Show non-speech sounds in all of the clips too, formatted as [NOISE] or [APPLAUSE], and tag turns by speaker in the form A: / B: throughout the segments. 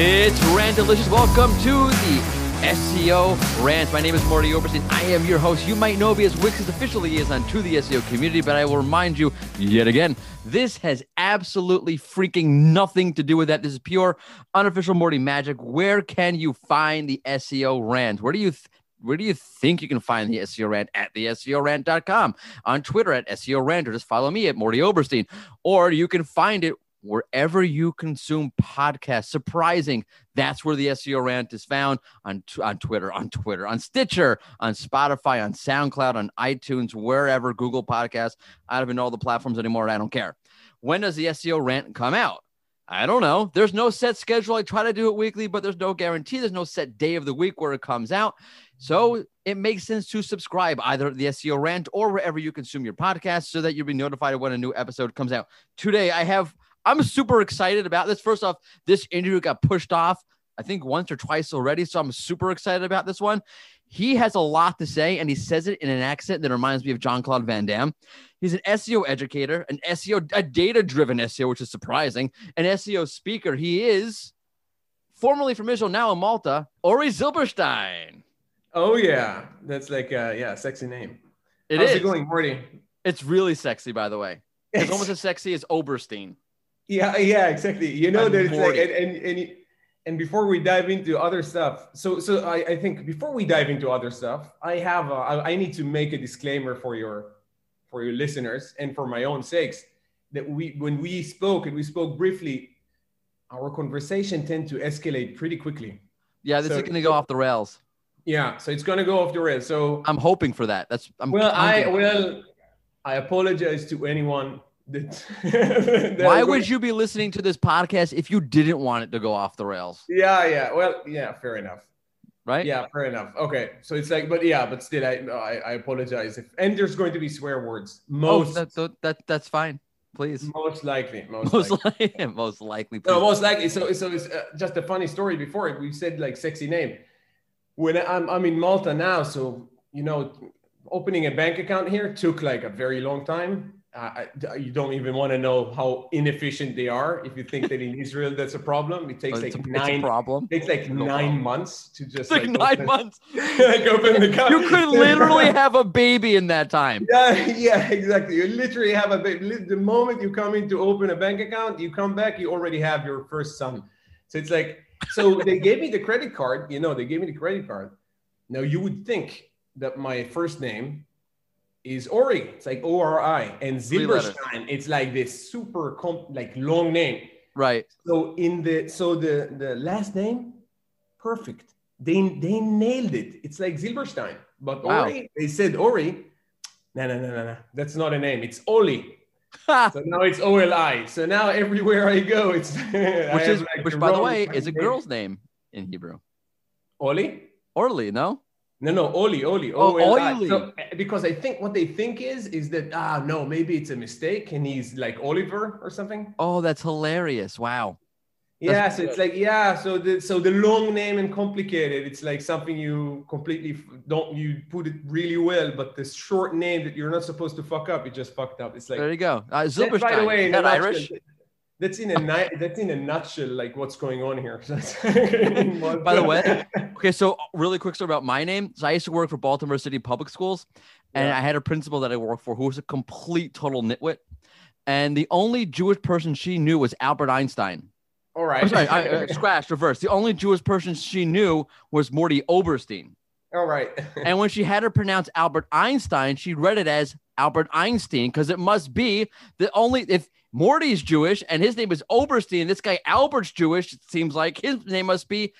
A: It's Rand Delicious. Welcome to the SEO Rant. My name is Mordy Oberstein. I am your host. You might know me as Wix's official liaison to the SEO community, but I will remind you yet again, this has absolutely freaking nothing to do with that. This is pure unofficial Mordy magic. Where can you find the SEO Rant? Where do you th- where do you think you can find the SEO rant at the SEOrant.com, on Twitter at SEO rant, or just follow me at Mordy Oberstein, or you can find it wherever you consume podcasts. Surprising, that's where the SEO rant is found on on Twitter, on Twitter, on Stitcher, on Spotify, on SoundCloud, on iTunes, wherever Google Podcasts. I don't even know all the platforms anymore. I don't care. When does the SEO rant come out? I don't know. There's no set schedule. I try to do it weekly, but there's no guarantee. There's no set day of the week where it comes out. So it makes sense to subscribe either the SEO rant or wherever you consume your podcast so that you'll be notified when a new episode comes out. Today, I have I'm super excited about this. First off, this interview got pushed off, I think once or twice already. So I'm super excited about this one. He has a lot to say, and he says it in an accent that reminds me of Jean-Claude Van Damme. He's an SEO educator, an SEO, a data driven SEO, which is surprising, an SEO speaker. He is formerly from Israel, now in Malta, Ori Zilberstein.
B: Oh, yeah. That's like, uh, yeah, sexy name.
A: It
B: How's
A: is.
B: it going, Mordy?
A: It's really sexy, by the way. It's [LAUGHS] almost as sexy as Oberstein.
B: Yeah, yeah, exactly. You know that it's like, and, and and and before we dive into other stuff, so so I, I think before we dive into other stuff, I have a, I, I need to make a disclaimer for your for your listeners and for my own sakes that we when we spoke and we spoke briefly, our conversation tend to escalate pretty quickly.
A: Yeah, this
B: So-
A: is going to go off the rails.
B: Yeah, so it's gonna go off the rails. So
A: I'm hoping for that. That's I'm
B: well, I well, I apologize to anyone [LAUGHS]
A: Why would you be listening to this podcast if you didn't want it to go off the rails?
B: Yeah, yeah. Well, yeah. Fair enough.
A: Right?
B: Yeah, fair enough. Okay, so it's like, but yeah, but still, I I, I apologize if and there's going to be swear words.
A: Oh,
B: Most
A: that, that, that that's fine. Please.
B: most likely, most,
A: Most
B: likely. [LAUGHS]
A: likely. most likely.
B: No, most likely. So so it's uh, just a funny story. Before we said like sexy name. When I'm I'm in Malta now, so you know, opening a bank account here took like a very long time. Uh, I, you don't even want to know how inefficient they are. If you think that in [LAUGHS] Israel that's a problem, it takes
A: Oh,
B: like
A: a, it's a
B: nine.
A: problem.
B: takes like
A: No
B: nine
A: problem.
B: months to just
A: It's like nine
B: open-
A: months. [LAUGHS]
B: like open the [LAUGHS] account.
A: You could literally have a baby in that time.
B: Yeah, yeah, exactly. You literally have a baby. The moment you come in to open a bank account, you come back, you already have your first son. So it's like, so they gave me the credit card. You know, they gave me the credit card. Now you would think that my first name is Ori. It's like O R I, and. Zilberstein. It's like this super comp, like long name.
A: Right.
B: So in the so the the last name, perfect. They they nailed it. It's like Zilberstein, but
A: Wow.
B: Ori. They said Ori. No, no, no, no, no. That's not a name. It's Oli. So now it's O L I. So now everywhere I go, it's [LAUGHS]
A: which is which by the way is a girl's name in Hebrew.
B: Oli.
A: Orly, no?
B: No, no, Oli, Oli,
A: Oh,
B: O-L-I.
A: Oli.
B: So, because I think what they think is is that ah no, maybe it's a mistake and he's like Oliver or something.
A: Oh, that's hilarious. Wow.
B: Yeah,
A: That's
B: so it's like yeah, so the so the long name and complicated, it's like something you completely don't you put it really well, but the short name that you're not supposed to fuck up, you just fucked up. It's like
A: There you go. Uh, Zilberstein.
B: by the way,
A: is
B: in
A: that Irish?
B: nutshell, That's in a ni- that's in a nutshell, like what's going on here. [LAUGHS] [LAUGHS]
A: By the way, [LAUGHS] Okay, so really quick story about my name. So I used to work for Baltimore City Public Schools, and
B: Yeah.
A: I had a principal that I worked for who was a complete total nitwit. And the only Jewish person she knew was Albert Einstein.
B: all right,
A: I'm sorry, I, uh, scratch, reverse. The only Jewish person she knew was Mordy Oberstein.
B: all right.
A: And when she had her pronounce Albert Einstein, she read it as Albert Einstein because it must be the only if Mordy's Jewish and his name is Oberstein, this guy Albert's Jewish, it seems like his name must be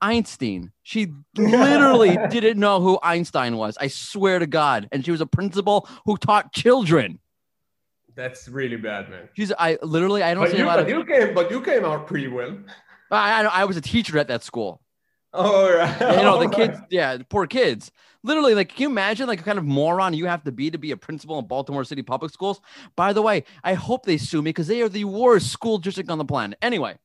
A: Einstein. She [LAUGHS] literally didn't know who Einstein was. I swear to God. And she was a principal who taught children.
B: That's really bad, man.
A: She's I literally I don't
B: But
A: see
B: you,
A: a lot
B: but
A: of
B: you came, but you came out pretty well.
A: I, I I was a teacher at that school.
B: Oh, All [LAUGHS] right.
A: you know the kids yeah the poor kids. Literally like can you imagine like a kind of moron you have to be to be a principal in baltimore city public schools? By the way i hope they sue me because they are the worst school district on the planet. Anyway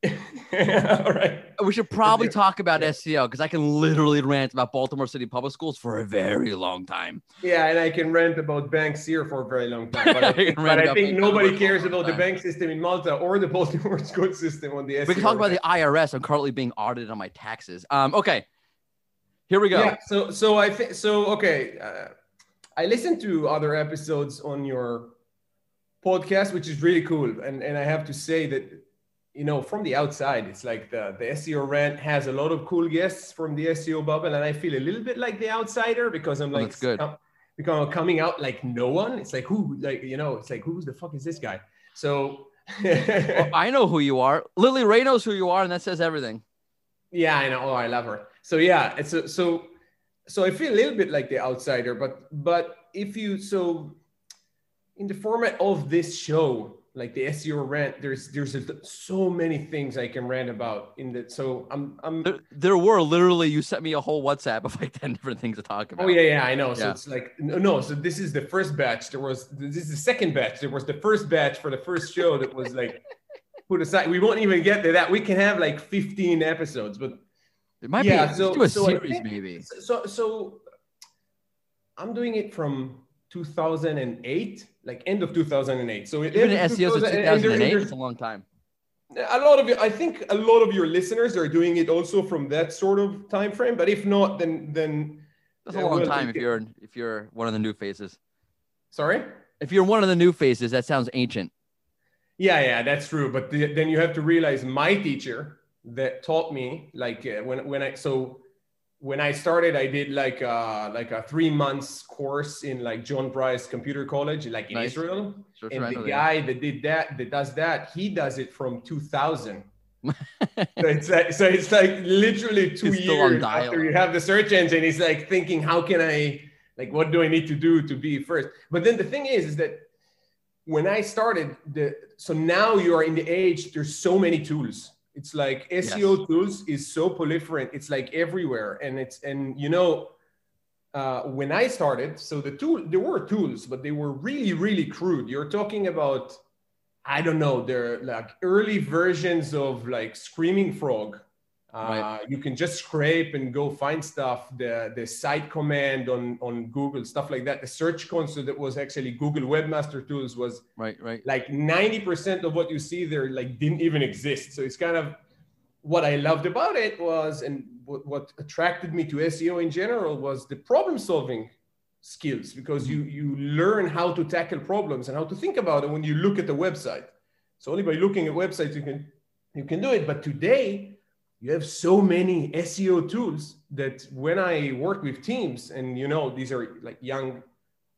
A: [LAUGHS]
B: All right.
A: We should probably talk about SEO because I can literally rant about Baltimore City Public Schools for a very long time.
B: Yeah, and I can rant about banks here for a very long time. But [LAUGHS] I
A: I
B: think, but I think nobody cares about the bank system in Malta or the [LAUGHS] Baltimore school system on the SEO.
A: We can talk about the IRS. I'm currently being audited on my taxes. Um, okay, here we go.
B: Yeah. So so I think so. Okay. Uh, I listened to other episodes on your podcast, which is really cool, and and I have to say that you know from the outside, it's like the the SEO rant has a lot of cool guests from the SEO bubble, and I feel a little bit like the outsider because I'm
A: Oh,
B: like
A: that's good.
B: com- because I'm coming out like no one. It's like who like you know it's like who the fuck is this guy? So. [LAUGHS]
A: Well, I know who you are. Lily Ray knows who you are, and that says everything.
B: Yeah, I know. Oh, I love her. So yeah, it's a, so so I feel a little bit like the outsider, but but if you so in the format of this show, like the SEO rant, there's there's a, so many things I can rant about in that. So I'm I'm
A: There, there were literally you sent me a whole WhatsApp of like [LAUGHS] ten different things to talk about.
B: Oh yeah, yeah, I know. So it's like no, no. So this is the first batch. There was this is the second batch. There was the first batch for the first show that was like [LAUGHS] put aside. We won't even get to that. We can have like 15 episodes, but
A: It might
B: Yeah,
A: be.
B: so-
A: do a
B: so
A: series
B: think-
A: maybe.
B: so so I'm doing it from 2008, like end of 2008. So it
A: been SEO since
B: 2000 and
A: 2008. It's a long time.
B: a lot of you i think a lot of your listeners are doing it also from that sort of time frame but if not then then
A: That's a long
B: well,
A: time if you're if you're one of the new faces.
B: sorry
A: If you're one of the new faces, that sounds ancient.
B: yeah yeah that's true but the, then you have to realize my teacher that taught me like uh, when when i so when i started i did like uh like a three months course in like john bryce computer college like in
A: Nice.
B: israel.
A: Sure,
B: and
A: sure,
B: the
A: know that.
B: guy that. did that that does that he does it from 2000 [LAUGHS] so it's like so it's like literally two
A: on
B: years after you have the search engine he's like thinking how can i like what do i need to do to be first? But then the thing is is that when i started the so now you are in the age there's so many tools it's like seo tools is so proliferant it's like everywhere and it's and you know uh, when I started, so the tool there were tools, but they were really, really crude. You're talking about, I don't know, they're like early versions of like Screaming Frog. Uh,
A: Right.
B: You can just scrape and go find stuff. The the site command on on Google stuff like that. The search console that was actually Google Webmaster Tools was
A: Right, right.
B: like 90% of what you see there like didn't even exist so it's kind of what i loved about it was and what, what attracted me to seo in general was the problem solving skills because you you learn how to tackle problems and how to think about it when you look at the website so only by looking at websites you can you can do it but today you have so many seo tools that when i work with teams and you know these are like young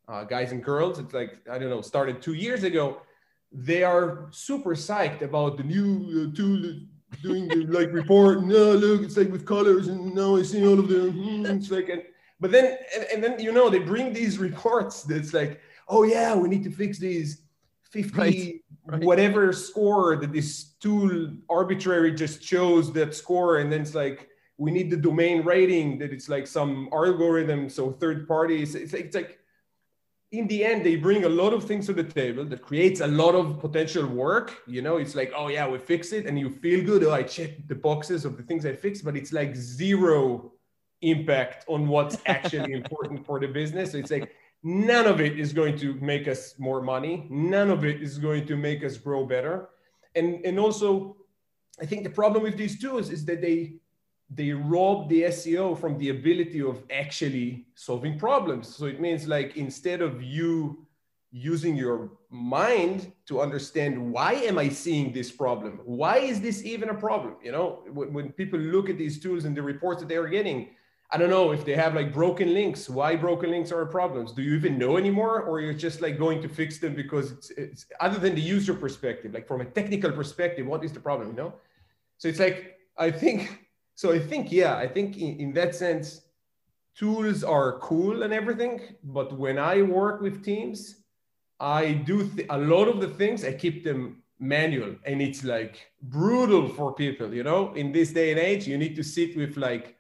B: uh, guys and girls it's like i don't know started two years ago they are super psyched about the new uh, tool doing the [LAUGHS] like report no look it's like with colors and now i see all of the hmm, it's like and but then and, and then you know they bring these reports that's like oh yeah we need to fix these 50
A: Right, right.
B: whatever score that this tool arbitrary just chose that score and then it's like we need the domain rating that it's like some algorithm so third parties it's like, it's like in the end they bring a lot of things to the table that creates a lot of potential work you know it's like oh yeah we fix it and you feel good oh i checked the boxes of the things i fixed but it's like zero impact on what's actually [LAUGHS] important for the business so it's like none of it is going to make us more money none of it is going to make us grow better and and also i think the problem with these tools is that they they rob the SEO from the ability of actually solving problems. So it means like instead of you using your mind to understand why am I seeing this problem? Why is this even a problem? You know, when, when people look at these tools and the reports that they are getting, I don't know if they have like broken links. Why broken links are problems? Do you even know anymore, or you're just like going to fix them because it's, it's other than the user perspective, like from a technical perspective, what is the problem? You know, so it's like I think so I think, yeah, I think in, in that sense, tools are cool and everything. But when I work with teams, I do th- a lot of the things, I keep them manual and it's like brutal for people, you know, in this day and age, you need to sit with like.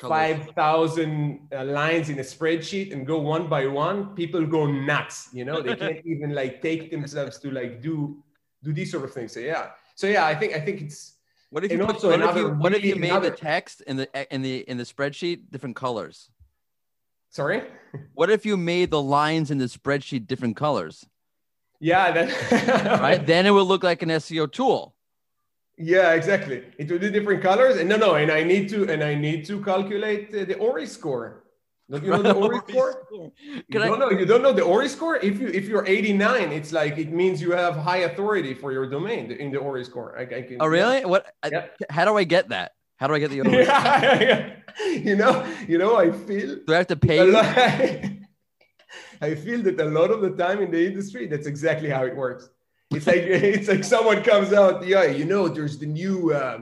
B: 5,000 uh, lines in a spreadsheet and go one by one. People go nuts, you know, they can't [LAUGHS] even like take themselves to like do, do these sort of things. So yeah. So yeah, I think, I think it's,
A: What if you put,
B: also
A: what if you, what if you made
B: another-
A: the text in the in the in the spreadsheet different colors?
B: Sorry.
A: What if you made the lines in the spreadsheet different colors?
B: Yeah, that
A: Right? [LAUGHS] then it would look like an SEO tool.
B: Yeah, exactly. It will be different colors, and no, no, and I need to, and I need to calculate uh, the Ori score. Don't you know the [LAUGHS] Ori score? You
A: Can I-
B: don't know. You don't know the Ori score. If you if you're 89, it's like it means you have high authority for your domain in the Ori score. I, I can,
A: Oh, really? What? I-
B: Yeah.
A: how do I get that? How do I get the? [LAUGHS]
B: Yeah. yeah. you know, you know, I feel
A: Do I have to pay? you? [LAUGHS]
B: I feel that a lot of the time in the industry, that's exactly how it works. It's like [LAUGHS] it's like someone comes out, yeah, you know, there's the new uh,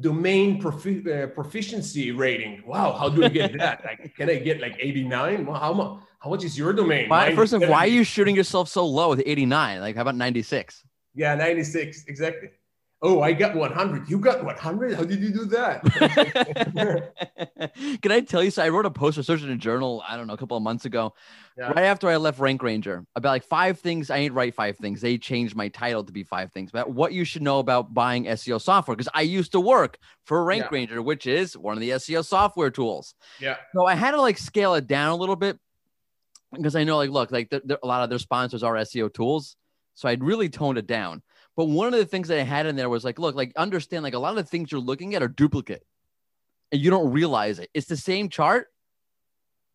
B: domain profi- uh, proficiency rating. Wow, how do I get [LAUGHS] that? Like, can I get like 89? Well, how much? How much is your domain?
A: Why, first of all, why are [LAUGHS] you shooting yourself so low with 89? Like, how about 96?
B: Yeah, 96 exactly. Oh, I got 100. You got 100? How did you do that? [LAUGHS]
A: Can I tell you? So I wrote a post for Search Engine Journal. I don't know, a couple of months ago,
B: Yeah.
A: right after I left Rank Ranger, about like five things. I ain't write five things. They changed my title to be five things about what you should know about buying SEO software. Because I used to work for Rank
B: Yeah.
A: Ranger, which is one of the SEO software tools.
B: yeah.
A: So I had to like scale it down a little bit because I know, like, look, like there, there- a lot of their sponsors are SEO tools. So I'd really toned it down. But one of the things that I had in there was like, look, like, understand, like, a lot of the things you're looking at are duplicate and you don't realize it. It's the same chart,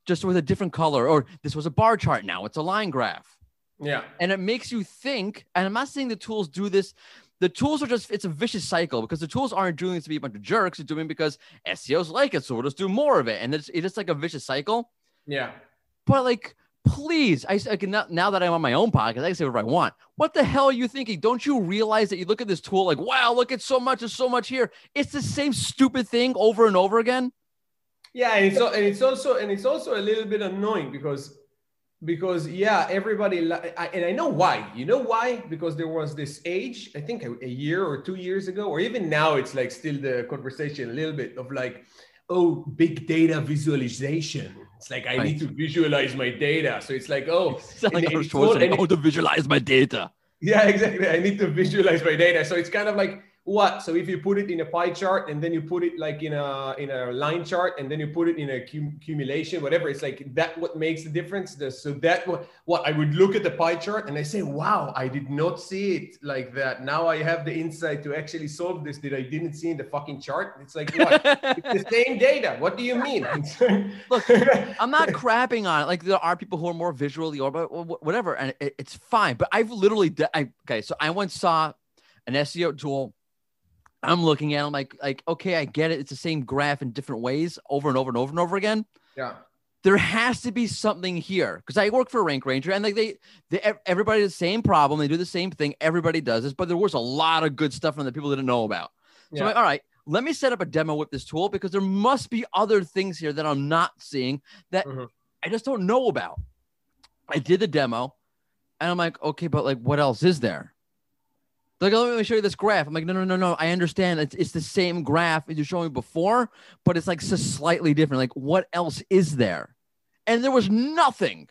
A: just with a different color. Or this was a bar chart. Now it's a line graph.
B: Yeah.
A: And it makes you think, and I'm not saying the tools do this. The tools are just, it's a vicious cycle because the tools aren't doing it to be a bunch of jerks. They're doing it because SEOs like it. So we'll just do more of it. And it's, it's just like a vicious cycle.
B: Yeah.
A: But like, please, I, can now, that I'm on my own podcast, I can say whatever I want. What the hell are you thinking? Don't you realize that you look at this tool like, wow, look at so much, there's so much here. It's the same stupid thing over and over again.
B: Yeah, and it's and it's also and it's also a little bit annoying because because yeah, everybody I, and I know why. You know why? Because there was this age, I think a, a year or two years ago, or even now, it's like still the conversation a little bit of like, oh, big data visualization. It's like I
A: Right.
B: need to visualize my data. So it's like, oh,
A: It's like
B: and
A: Arnold
B: it's all-
A: Schwarzenegger,
B: and
A: I want to visualize my data.
B: yeah, [LAUGHS] exactly. I need to visualize my data. So it's kind of like what? So if you put it in a pie chart and then you put it like in a in a line chart and then you put it in a cum- accumulation, whatever, it's like that what makes the difference. So that what what I would look at the pie chart and I say, wow, I did not see it like that. Now I have the insight to actually solve this that I didn't see in the fucking chart. It's like what? it's the [LAUGHS] same data. What do you mean? [LAUGHS]
A: Look, [LAUGHS] I'm not crapping on it. Like there are people who are more visually or whatever, and it, it's fine. But I've literally, de- I, okay. So I once saw an SEO tool. I'm looking at. I'm like, like okay, I get it. It's the same graph in different ways over and over and over and over again.
B: yeah.
A: There has to be something here because I work for Rank Ranger, and like they, they, everybody has the same problem. They do the same thing. Everybody does this, but there was a lot of good stuff from the people didn't know about. So
B: Yeah.
A: I'm like, all right, let me set up a demo with this tool because there must be other things here that I'm not seeing that
B: Mhm.
A: I just don't know about. I did the demo and I'm like, okay, but like, what else is there? They're Like, "Oh, let me show you this graph. I'm like, no, no, no, no. I understand. It's, it's the same graph as you showed me before, but it's like just slightly different. Like, what else is there? And there was nothing.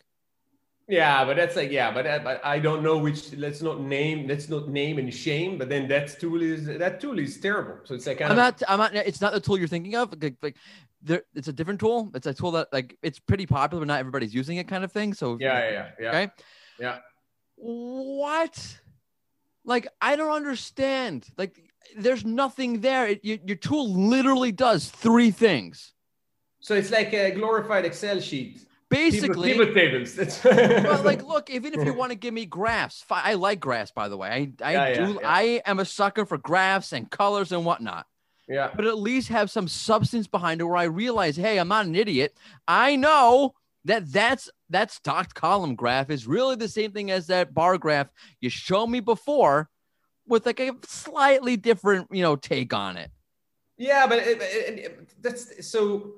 B: Yeah, but that's like yeah, but, that, but I don't know which. Let's not name. Let's not name and shame. But then that tool is that tool is terrible. So it's like kind
A: I'm
B: of
A: not. I'm not. It's not the tool you're thinking of. Like, like there, it's a different tool. It's a tool that like it's pretty popular, but not everybody's using it, kind of thing. So
B: yeah, yeah, yeah, yeah.
A: Okay.
B: Yeah.
A: What? Like I don't understand. Like there's nothing there. It, your, your tool literally does three things.
B: So it's like a glorified Excel sheet.
A: Basically,
B: pivot, tables. [LAUGHS]
A: Well, like, look, even if you want to give me graphs, I like graphs, by the way. I, I
B: Yeah, yeah,
A: do.
B: yeah.
A: I am a sucker for graphs and colors and whatnot.
B: yeah,
A: But at least have some substance behind it, where I realize, hey, I'm not an idiot. I know that that's that stocked column graph is really the same thing as that bar graph you showed me before, with like a slightly different, you know, take on it.
B: yeah, but it, it- it- that's so.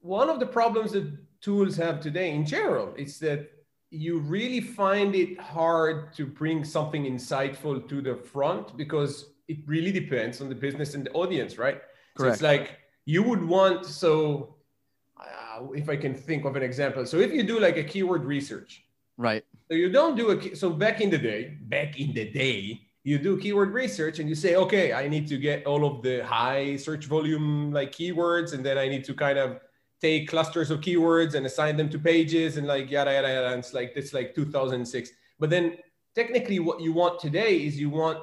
B: One of the problems that tools have today, in general, is that you really find it hard to bring something insightful to the front because it really depends on the business and the audience, right? So
A: Correct.
B: it's like you would want so. Uh, if I can think of an example, so if you do like a keyword research,
A: Right.
B: So you don't do a key- so back in the day, back in the day, you do keyword research and you say, okay, I need to get all of the high search volume like keywords, and then I need to kind of take clusters of keywords and assign them to pages and like yada yada yada. And it's like it's like 2006. But then technically, what you want today is you want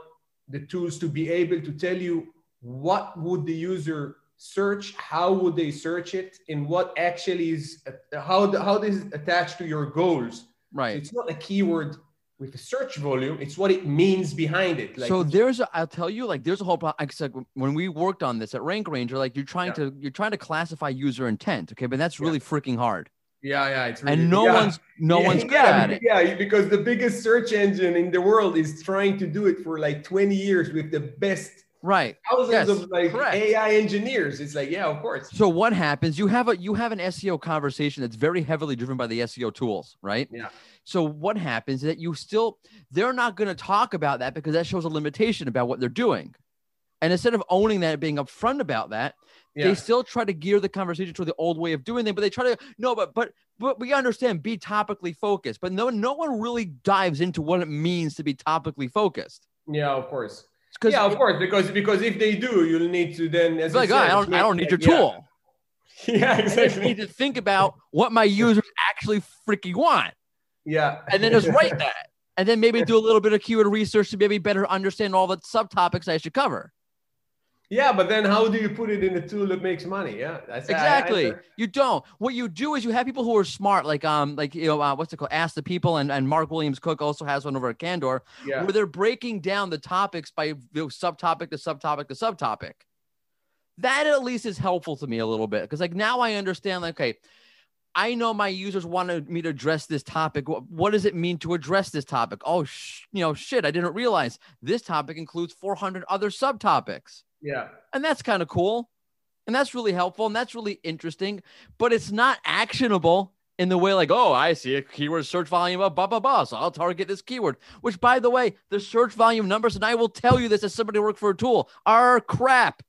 B: the tools to be able to tell you what would the user search, how would they search it, and what actually is how how this is attached to your goals.
A: Right.
B: So it's not a keyword with a search volume it's what it means behind it
A: like, so there's a, i'll tell you like there's a whole like, when we worked on this at rank ranger like you're trying yeah. to you're trying to classify user intent okay but that's really yeah. freaking hard
B: yeah yeah it's really,
A: and no
B: yeah.
A: one's no [LAUGHS] one's good
B: yeah,
A: at it
B: yeah because the biggest search engine in the world is trying to do it for like 20 years with the best
A: right.
B: Thousands yes. of like Correct. ai engineers. It's like yeah of course.
A: So what happens you have a you have an seo conversation that's very heavily driven by the seo tools right?
B: Yeah.
A: So what happens is that you still they're not going to talk about that because that shows a limitation about what they're doing. And instead of owning that and being upfront about that yeah. they still try to gear the conversation to the old way of doing things but they try to no but but but we understand be topically focused. But no no one really dives into what it means to be topically focused.
B: Yeah of course yeah, of course, because because if they do, you'll need to then.
A: As like, oh, I don't, I don't need your tool. [LAUGHS]
B: Yeah, exactly.
A: I need to think about what my users actually freaking want.
B: Yeah,
A: and then just write that, and then maybe do a little bit of keyword research to maybe better understand all the subtopics I should cover.
B: Yeah, but then how do you put it in a tool that makes money? Yeah,
A: that's exactly. I, I, you don't. What you do is you have people who are smart, like um, like you know, uh, what's it called? Ask the people, and, and Mark Williams Cook also has one over at Candour, yeah. where they're breaking down the topics by you know, subtopic to subtopic to subtopic. That at least is helpful to me a little bit because like now I understand. Like, okay, I know my users wanted me to address this topic. What, what does it mean to address this topic? Oh, sh- you know, shit, I didn't realize this topic includes 400 other subtopics.
B: Yeah.
A: And that's kind of cool. And that's really helpful and that's really interesting, but it's not actionable in the way like, oh, I see a keyword search volume of blah, blah, blah. So I'll target this keyword, which by the way, the search volume numbers, and I will tell you this as somebody who worked for a tool, are crap.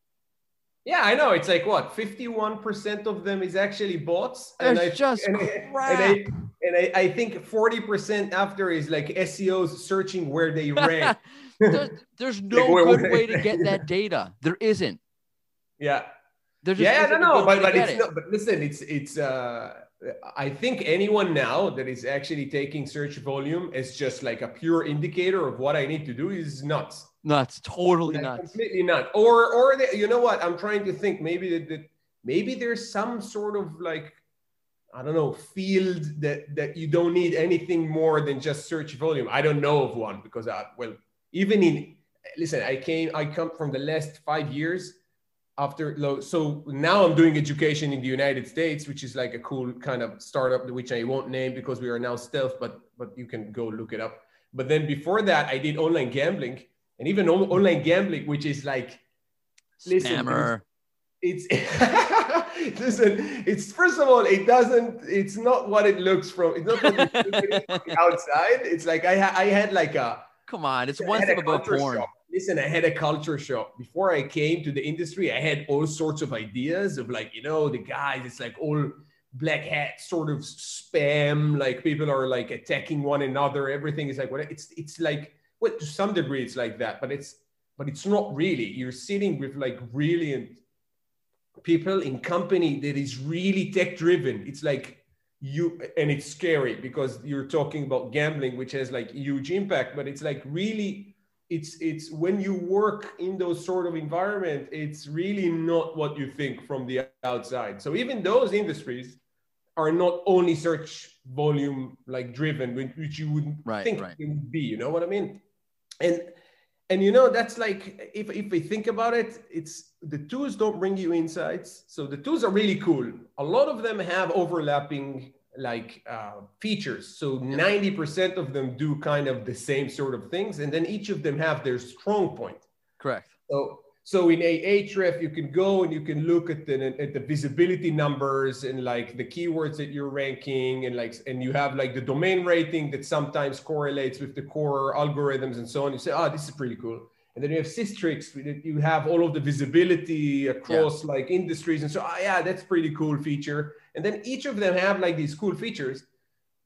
B: Yeah, I know. It's like what, 51% of them is actually bots.
A: And it's I, just and, crap.
B: And, I, and I, I think 40% after is like SEOs searching where they [LAUGHS] rank.
A: There's, [LAUGHS] there's no good way to get that [LAUGHS] data. There isn't.
B: Yeah. There's yeah, no, no, but, but it's it. not, but listen, it's it's uh I think anyone now that is actually taking search volume as just like a pure indicator of what I need to do is nuts.
A: Nuts, totally
B: That's
A: nuts.
B: Completely nuts. Or or the, you know what? I'm trying to think maybe that, that maybe there's some sort of like I don't know, field that that you don't need anything more than just search volume. I don't know of one because I well, even in listen, I came I come from the last five years after so now I'm doing education in the United States, which is like a cool kind of startup which I won't name because we are now stealth, but but you can go look it up. But then before that, I did online gambling and even online gambling, which is like
A: listen,
B: it's, it's [LAUGHS] listen, it's first of all, it doesn't, it's not what it looks from, it's not what it from the outside. It's like I, I had like a
A: come on, it's one step above porn.
B: Shock. Listen, I had a culture shock. Before I came to the industry, I had all sorts of ideas of like, you know, the guys, it's like all black hat sort of spam, like people are like attacking one another. Everything is like what it's it's like well, to some degree it's like that, but it's but it's not really. You're sitting with like brilliant people in company that is really tech driven. It's like you and it's scary because you're talking about gambling which has like huge impact but it's like really it's it's when you work in those sort of environment it's really not what you think from the outside so even those industries are not only search volume like driven which you would
A: right,
B: think
A: right.
B: it would be you know what i mean and and you know that's like if, if we think about it it's the tools don't bring you insights. So the tools are really cool. A lot of them have overlapping like uh, features. So 90% of them do kind of the same sort of things. And then each of them have their strong point.
A: Correct.
B: So so in Ahrefs, you can go and you can look at the at the visibility numbers and like the keywords that you're ranking and like and you have like the domain rating that sometimes correlates with the core algorithms and so on. You say, oh, this is pretty cool. And then you have Sistrix, you have all of the visibility across yeah. like industries. And so, oh, yeah, that's pretty cool feature. And then each of them have like these cool features.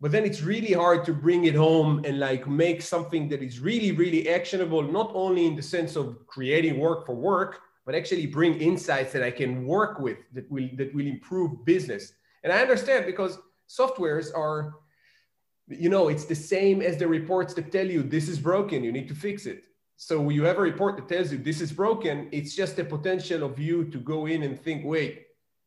B: But then it's really hard to bring it home and like make something that is really really actionable not only in the sense of creating work for work but actually bring insights that i can work with that will that will improve business. And i understand because softwares are you know it's the same as the reports that tell you this is broken you need to fix it. So you have a report that tells you this is broken it's just the potential of you to go in and think wait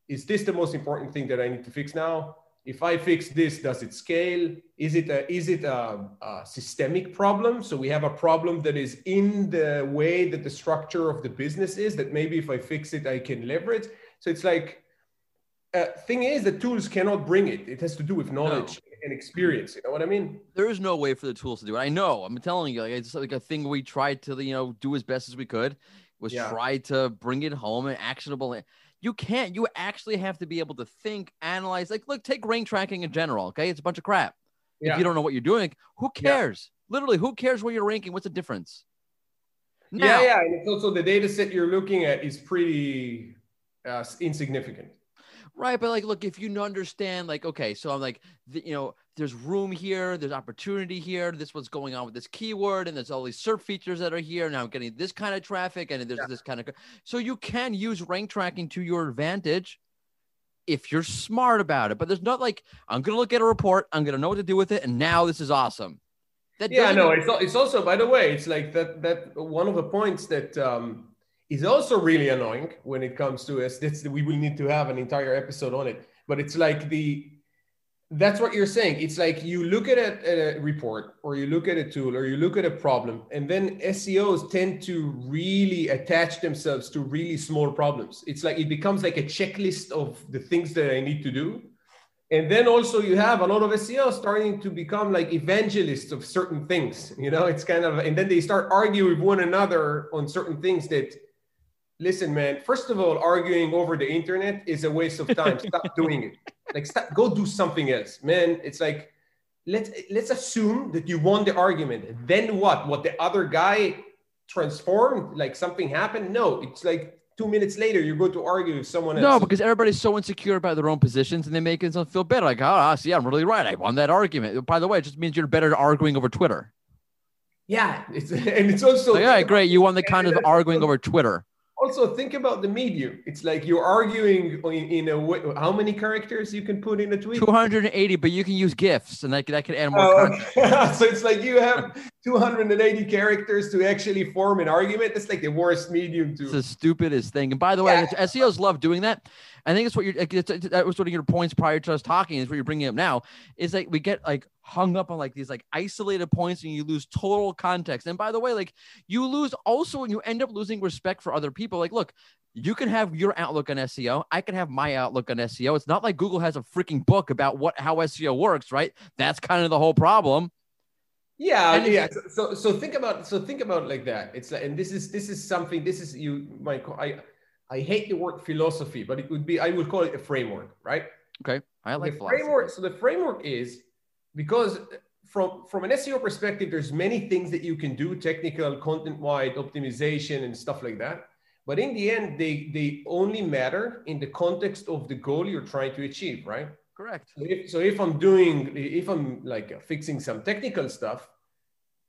B: is this the most important thing that i need to fix now if I fix this, does it scale? Is it a, is it a, a, systemic problem? So we have a problem that is in the way that the structure of the business is that maybe if I fix it, I can leverage. So it's like, uh, thing is the tools cannot bring it. It has to do with knowledge no. and experience. You know what I mean?
A: There is no way for the tools to do it. I know. I'm telling you, like, it's like a thing we tried to, you know, do as best as we could was yeah. try to bring it home and actionable you can't. You actually have to be able to think, analyze. Like, look, take rank tracking in general. Okay, it's a bunch of crap. Yeah. If you don't know what you're doing, who cares? Yeah. Literally, who cares where you're ranking? What's the difference?
B: Now, yeah, yeah, and it's also the data set you're looking at is pretty uh, insignificant.
A: Right, but like, look, if you understand, like, okay, so I'm like, the, you know, there's room here, there's opportunity here. This what's going on with this keyword, and there's all these SERP features that are here. Now I'm getting this kind of traffic, and there's yeah. this kind of. So you can use rank tracking to your advantage if you're smart about it. But there's not like I'm gonna look at a report, I'm gonna know what to do with it, and now this is awesome.
B: That yeah, no, it's it's also by the way, it's like that that one of the points that um, is also really annoying when it comes to us. That's we will need to have an entire episode on it. But it's like the that's what you're saying. It's like you look at a, a, report or you look at a tool or you look at a problem, and then SEOs tend to really attach themselves to really small problems. It's like it becomes like a checklist of the things that I need to do. And then also you have a lot of SEOs starting to become like evangelists of certain things. You know, it's kind of, and then they start arguing with one another on certain things that listen, man, first of all, arguing over the internet is a waste of time. [LAUGHS] Stop doing it. Like, stop, go do something else, man. It's like, let's let's assume that you won the argument. Then what? What the other guy transformed? Like something happened? No, it's like two minutes later you go to argue with someone else.
A: No, because everybody's so insecure about their own positions and they make themselves feel better. Like, oh, see, I'm really right. I won that argument. By the way, it just means you're better at arguing over Twitter.
B: Yeah, it's [LAUGHS] and it's also
A: like, all right, great. You won the kind of arguing over Twitter
B: also think about the medium. It's like you're arguing in, a way. How many characters you can put in a tweet?
A: 280, but you can use gifs, and that, that can add more.
B: Oh, [LAUGHS] so it's like you have 280 characters to actually form an argument. That's like the worst medium to.
A: It's the stupidest thing. And by the way, yeah. SEOs love doing that. I think it's what you're. it's That was one of your points prior to us talking. Is what you're bringing up now. Is like we get like hung up on like these like isolated points and you lose total context. And by the way, like you lose also and you end up losing respect for other people. Like, look, you can have your outlook on SEO. I can have my outlook on SEO. It's not like Google has a freaking book about what how SEO works, right? That's kind of the whole problem.
B: Yeah, and yeah. So, so, so think about so think about like that. It's like, and this is this is something. This is you, my I I hate the word philosophy, but it would be I would call it a framework, right?
A: Okay, I like
B: the framework. So the framework is because from from an SEO perspective, there's many things that you can do, technical, content-wide optimization, and stuff like that. But in the end, they they only matter in the context of the goal you're trying to achieve, right?
A: Correct.
B: So if, so if I'm doing, if I'm like fixing some technical stuff,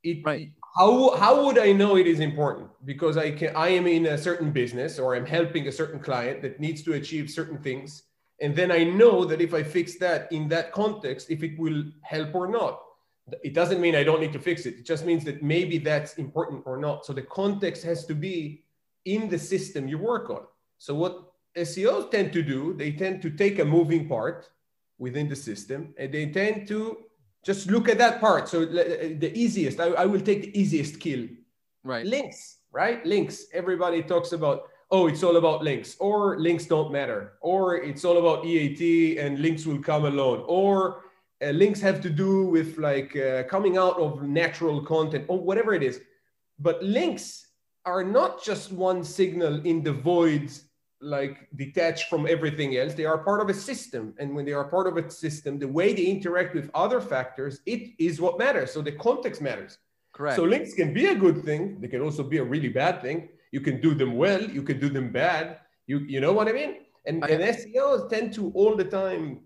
B: it right how how would I know it is important? Because I can I am in a certain business or I'm helping a certain client that needs to achieve certain things, and then I know that if I fix that in that context, if it will help or not. It doesn't mean I don't need to fix it. It just means that maybe that's important or not. So the context has to be in the system you work on. So what SEOs tend to do, they tend to take a moving part within the system and they tend to just look at that part. So the easiest, I, I will take the easiest kill.
A: Right.
B: Links, right? Links. Everybody talks about, oh, it's all about links, or links don't matter, or it's all about EAT and links will come alone, or uh, links have to do with like uh, coming out of natural content, or whatever it is. But links are not just one signal in the voids like detached from everything else. They are part of a system. And when they are part of a system, the way they interact with other factors, it is what matters. So the context matters.
A: Correct.
B: So links can be a good thing. They can also be a really bad thing. You can do them well, you can do them bad. You you know what I mean? And, I, and SEOs tend to all the time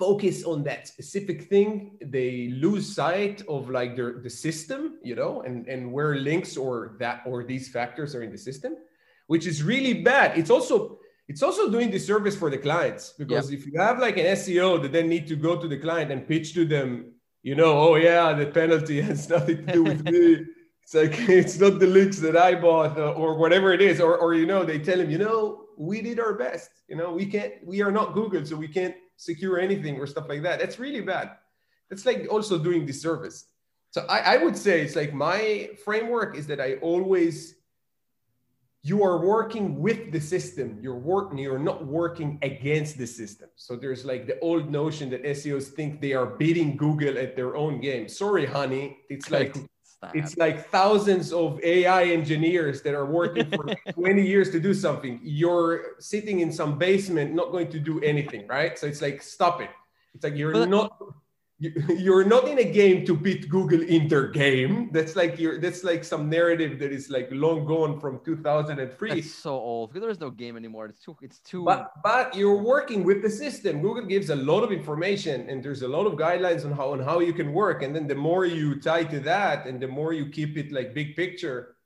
B: focus on that specific thing, they lose sight of like their the system, you know, and and where links or that or these factors are in the system, which is really bad. It's also it's also doing disservice for the clients because if you have like an SEO that then need to go to the client and pitch to them, you know, oh yeah, the penalty [LAUGHS] has nothing to do with me. It's like [LAUGHS] it's not the links that I bought uh, or whatever it is, or or you know, they tell him, you know, we did our best. You know, we can't, we are not Google, so we can't secure anything or stuff like that. That's really bad. That's like also doing disservice. So I, I would say it's like my framework is that I always you are working with the system. You're working you're not working against the system. So there's like the old notion that seos think they are beating google at their own game. Sorry honey. It's like it's like thousands of ai engineers that are working for [LAUGHS] 20 years to do something. You're sitting in some basement not going to do anything right? So it's like stop it. It's like you're not [LAUGHS] you're not in a game to beat Google in their game. That's like you're that's like some narrative that is like long gone from 2003.
A: That's so old because there is no game anymore. It's too it's too
B: but but you're working with the system. Google gives a lot of information and there's a lot of guidelines on how on how you can work. And then the more you tie to that and the more you keep it like big picture,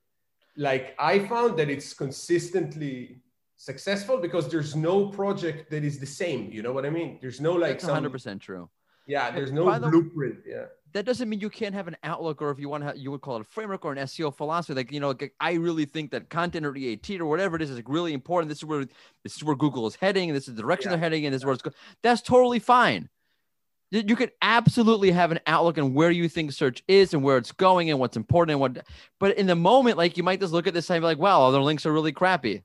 B: like I found that it's consistently successful because there's no project that is the same. You know what I mean? There's no like
A: That's 100% some, true
B: yeah, there's no blueprint. yeah.
A: That doesn't mean you can't have an outlook, or if you want to, you would call it a framework or an SEO philosophy. Like you know, like, I really think that content or EAT or whatever it is is really important. This is where this is where Google is heading, and this is the direction yeah. they're heading, and this is where it's going. That's totally fine. You could absolutely have an outlook on where you think search is and where it's going and what's important and what. But in the moment, like you might just look at this and be like, "Wow, all their links are really crappy."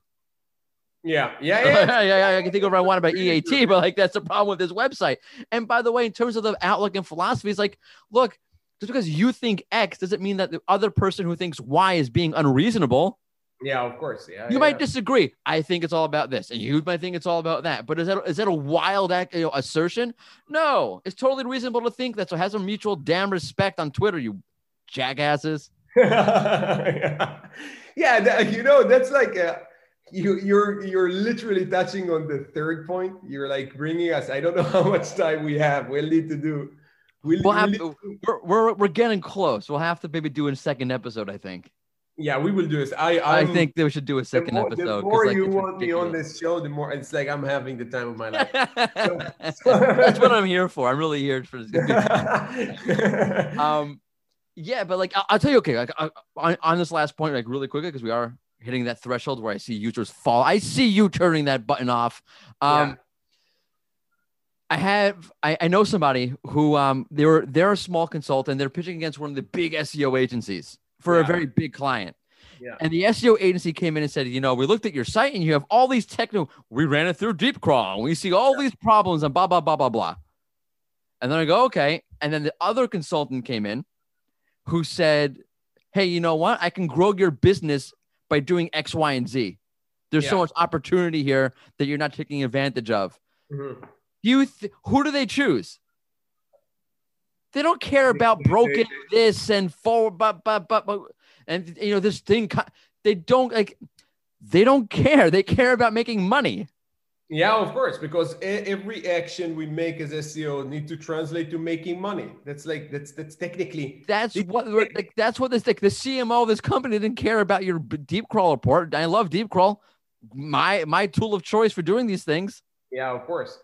A: [LAUGHS]
B: Yeah, yeah, yeah.
A: yeah, yeah. I can think of what I want about EAT, [LAUGHS] but like that's the problem with this website. And by the way, in terms of the outlook and philosophy, it's like, look, just because you think X doesn't mean that the other person who thinks Y is being unreasonable.
B: Yeah, of course. Yeah.
A: You
B: yeah.
A: might disagree. I think it's all about this, and you might think it's all about that. But is that is that a wild act, you know, assertion? No, it's totally reasonable to think that. So has a mutual damn respect on Twitter, you jackasses.
B: yeah, [LAUGHS] yeah that, you know that's like. A, you you're you're literally touching on the third point. You're like bringing us. I don't know [LAUGHS] how much time we have. We'll need to do.
A: We'll, we'll have, to, we're, we're we're getting close. We'll have to maybe do a second episode. I think.
B: Yeah, we will do this. I
A: I'm, i think we should do a second
B: the
A: more, episode.
B: The more like, you want ridiculous. me on this show, the more it's like I'm having the time of my life. [LAUGHS] [LAUGHS]
A: That's what I'm here for. I'm really here for this. um, yeah, but like I'll, I'll tell you, okay, like I, on, on this last point, like really quickly, because we are hitting that threshold where I see users fall. I see you turning that button off. Um, yeah. I have I, I know somebody who um they're they're a small consultant. They're pitching against one of the big SEO agencies for yeah. a very big client. Yeah. And the SEO agency came in and said, you know, we looked at your site and you have all these techno. We ran it through Deepcrawl. We see all yeah. these problems and blah blah blah blah blah. And then I go, okay. And then the other consultant came in, who said, hey, you know what? I can grow your business by doing X, Y, and Z. There's yeah. so much opportunity here that you're not taking advantage of. Mm-hmm. You, th- who do they choose? They don't care about broken this and forward, but, but, but, but, and you know, this thing, they don't like, they don't care. They care about making money.
B: Yeah, of course, because every action we make as SEO need to translate to making money. That's like that's that's technically
A: that's what like, that's what this like the CMO of this company didn't care about your Deepcrawl report. I love deep crawl, my my tool of choice for doing these things.
B: Yeah, of course.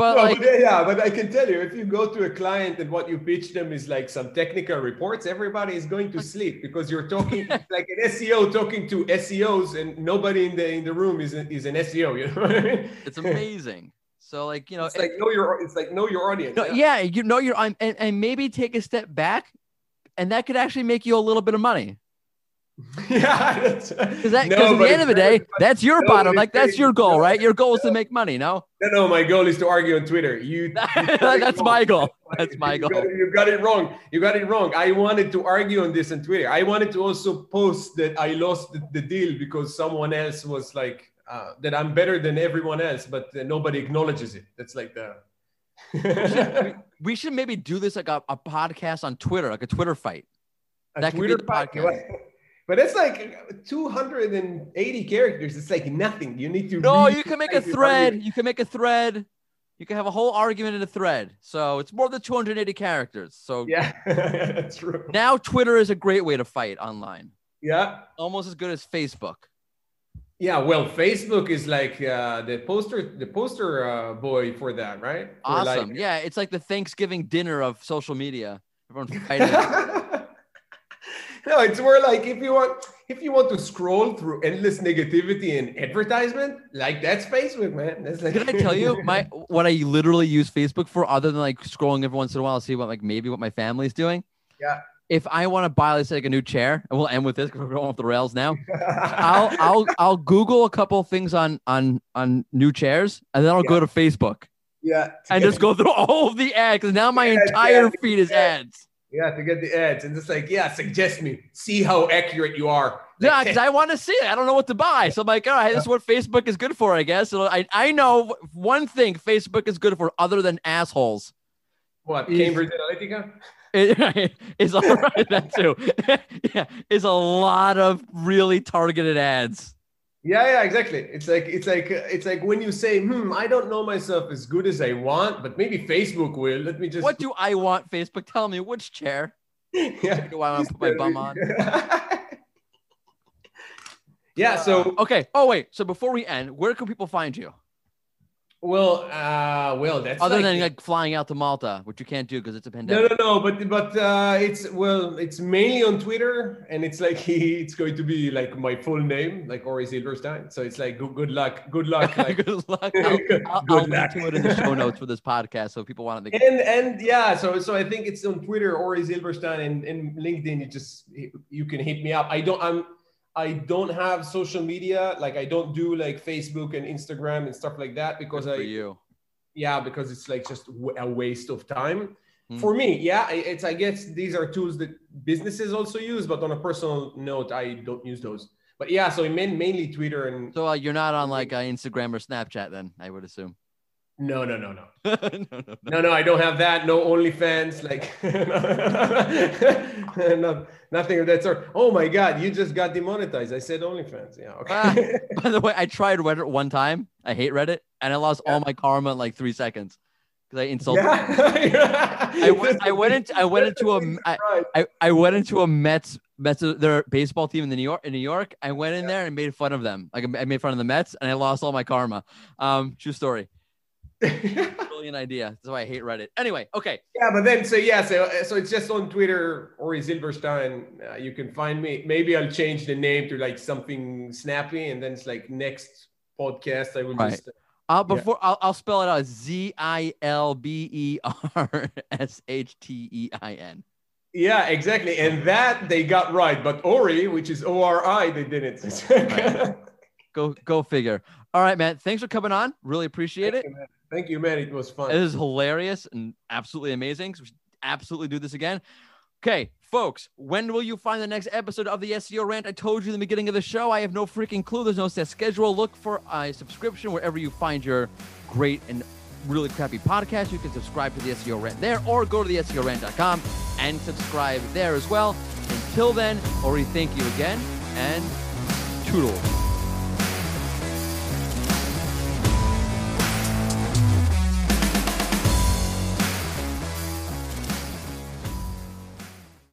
A: But, no, like,
B: but [LAUGHS] yeah, but I can tell you, if you go to a client and what you pitch them is like some technical reports, everybody is going to sleep because you're talking like an SEO talking to SEOs, and nobody in the in the room is is an SEO. You know I mean?
A: It's amazing. So like you know,
B: it's like know your it's like know your audience.
A: No, yeah. yeah, you know your and, and maybe take a step back, and that could actually make you a little bit of money. [LAUGHS]
B: yeah,
A: because that no, at the end of the day, that's your no, bottom. Like that's your goal, right? Your goal is to make money. No.
B: No, no. My goal is to argue on Twitter. You. [LAUGHS]
A: that's my goal. [LAUGHS] That's my
B: you
A: goal.
B: Got it, you got it wrong. You got it wrong. I wanted to argue on this on Twitter. I wanted to also post that I lost the, the deal because someone else was like uh, that. I'm better than everyone else, but uh, nobody acknowledges it. That's like the.
A: we, should, we, should, maybe do this like a, a, podcast on Twitter, like a Twitter fight.
B: A that Twitter could be the podcast. But it's like 280 characters. It's like nothing. You need to.
A: No, you can make a thread. You can make a thread. You can have a whole argument in a thread. So it's more than 280 characters. So [LAUGHS]
B: Yeah, that's true.
A: now Twitter is a great way to fight online.
B: Yeah.
A: Almost as good as Facebook.
B: Yeah, well, Facebook is like uh, the poster, the poster uh, boy for that, right?
A: Awesome.
B: like-
A: yeah, it's like the Thanksgiving dinner of social media. Everyone's [LAUGHS] fighting.
B: No, it's more like if you want, if you want to scroll through endless negativity and advertisement, like that's Facebook, man. That's like.
A: Did I tell you [LAUGHS] my what I literally use Facebook for other than like scrolling every once in a while to see what like maybe what my family's doing?
B: Yeah.
A: If I want to buy let's say like a new chair, and we'll end with this because we're going off the rails now. [LAUGHS] I'll I'll I'll Google a couple things on on on new chairs, and then I'll go to Facebook
B: yeah,
A: and just go through all of the ads. Because now my
B: Yeah,
A: entire
B: yeah,
A: feed is
B: yeah.
A: ads.
B: Yeah, to get the ads and just like, yeah, suggest me, see how accurate you are.
A: Yeah, because I want to see it. I don't know what to buy. So I'm like, all right, this is what Facebook is good for, I guess. So I, I know one thing Facebook is good for other than assholes.
B: what Cambridge Analytica? [LAUGHS]
A: It [LAUGHS] is all right, that too. [LAUGHS] yeah, is a lot of really targeted ads.
B: Yeah, yeah, exactly. It's like it's like it's like when you say, "Hmm, I don't know myself as good as I want, but maybe Facebook will." Let me just.
A: What do I want, Facebook? Tell me which chair [LAUGHS]
B: yeah.
A: do I want to put my bum on? [LAUGHS]
B: yeah. So
A: Okay. Oh wait. So before we end, where can people find you?
B: Well, uh, well, that's
A: Other
B: like,
A: than like flying out to Malta, which you can't do because it's a pandemic.
B: no, no, no. but but uh, it's well, it's mainly on Twitter, and it's like he [LAUGHS] it's going to be like my full name, like Ori Zilbershtein. So it's like good, good luck, good [LAUGHS] luck. Like,
A: Good luck. [LAUGHS] I'll,
B: Good
A: I'll, I'll link to it in the show notes for this podcast, so people want to.
B: and and yeah, so so I think it's on Twitter, Ori Zilbershtein, and, and LinkedIn. You just you can hit me up. I don't I'm I don't have social media, like I don't do like Facebook and Instagram and stuff like that because
A: for
B: I
A: you.
B: yeah because it's like just a waste of time
A: Hmm.
B: for me yeah it's i guess these are tools that businesses also use but on a personal note i don't use those but yeah so main, mainly twitter and
A: So uh, you're not on like uh, Instagram or Snapchat, then I would assume.
B: No no no [LAUGHS] no
A: no, no, no.
B: no no i don't have that no onlyfans like [LAUGHS] no, nothing of that sort oh my god you just got demonetized i said onlyfans yeah okay [LAUGHS]
A: By the way, I tried Reddit one time. I hate Reddit, and I lost all my karma in like three seconds because I insulted.
B: yeah
A: I went. I went into. I went into a. I. I, I went into a Mets Mets their baseball team in the New York in New York. I went in there and made fun of them. Like I made fun of the Mets, and I lost all my karma. Um, true story. Brilliant idea. That's why I hate Reddit. Anyway, okay.
B: Yeah, but then so yeah, so so it's just on Twitter Ori Zilbershtein. Uh, you can find me. Maybe I'll change the name to like something snappy, and then it's like next podcast I will
A: Right.
B: just.
A: Uh,
B: Yeah.
A: before I'll, I'll spell it out. Z I L B E R S H T E I N.
B: Yeah, exactly, and that they got right, but Ori, which is O R I, they didn't.
A: Right. Go go figure. All right, man. Thanks for coming on. Really appreciate it.
B: Thank you, man. It was fun.
A: It is hilarious and absolutely amazing. So we should absolutely do this again. Okay, folks, when will you find the next episode of the SEO rant? I told you in the beginning of the show. I have no freaking clue. There's no set schedule. Look for a subscription wherever you find your great and really crappy podcast. You can subscribe to the SEO rant there or go to the SEOrant.com and subscribe there as well. Until then, Ori, thank you again and toodles.